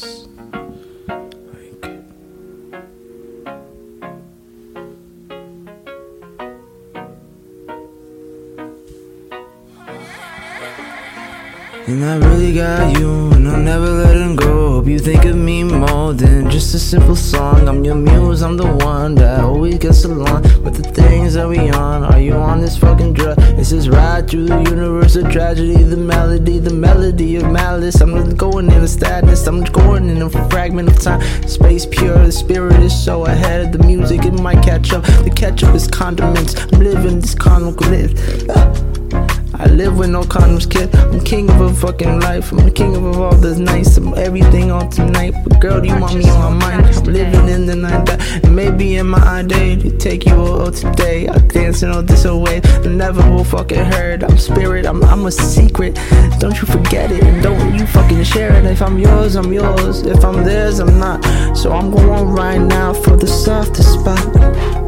voice. And I really got you, and I'll never let him go. Hope you think of me more than just a simple song. I'm your muse, I'm the one that always gets along with the things that we on. Are you on this fucking drug? This is ride through the universe of tragedy? The melody, the melody of malice. I'm just going in a sadness, I'm just going in a fragment of time. Space pure, the spirit is so ahead of the music, it might catch up. The ketchup is condiments. I'm living this carnal live. Live with no condoms, kid. I'm king of a fucking life. I'm the king of all that's nice. I'm everything on tonight. But girl, do you want me on my mind? I'm living in the night that and maybe in my day to take you all today. I'm dancing all this away. I never will fucking hurt. I'm spirit. I'm I'm a secret. Don't you forget it and don't you fucking share it. If I'm yours, I'm yours. If I'm theirs, I'm not. So I'm going right now for the softest spot.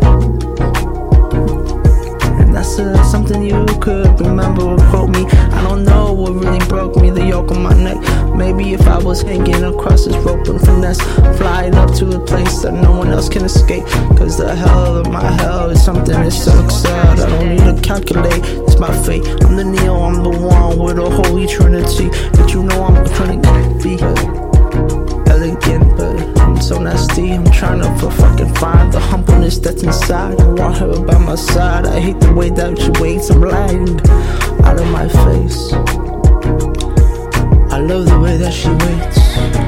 You could remember or quote me. I don't know what really broke me, the yoke on my neck. Maybe if I was hanging across this rope and finesse, flying up to a place that no one else can escape. Cause the hell of my hell is something that's so absurd. I don't need to calculate, it's my fate. I'm the Neo, I'm the one with a holy trinity. But you know I'm trying to be elegant, but I'm so nasty. I'm trying to fucking find the humbleness that's inside. I want her by my side. I hate the way that she waits. I'm lying out of my face. I love the way that she waits.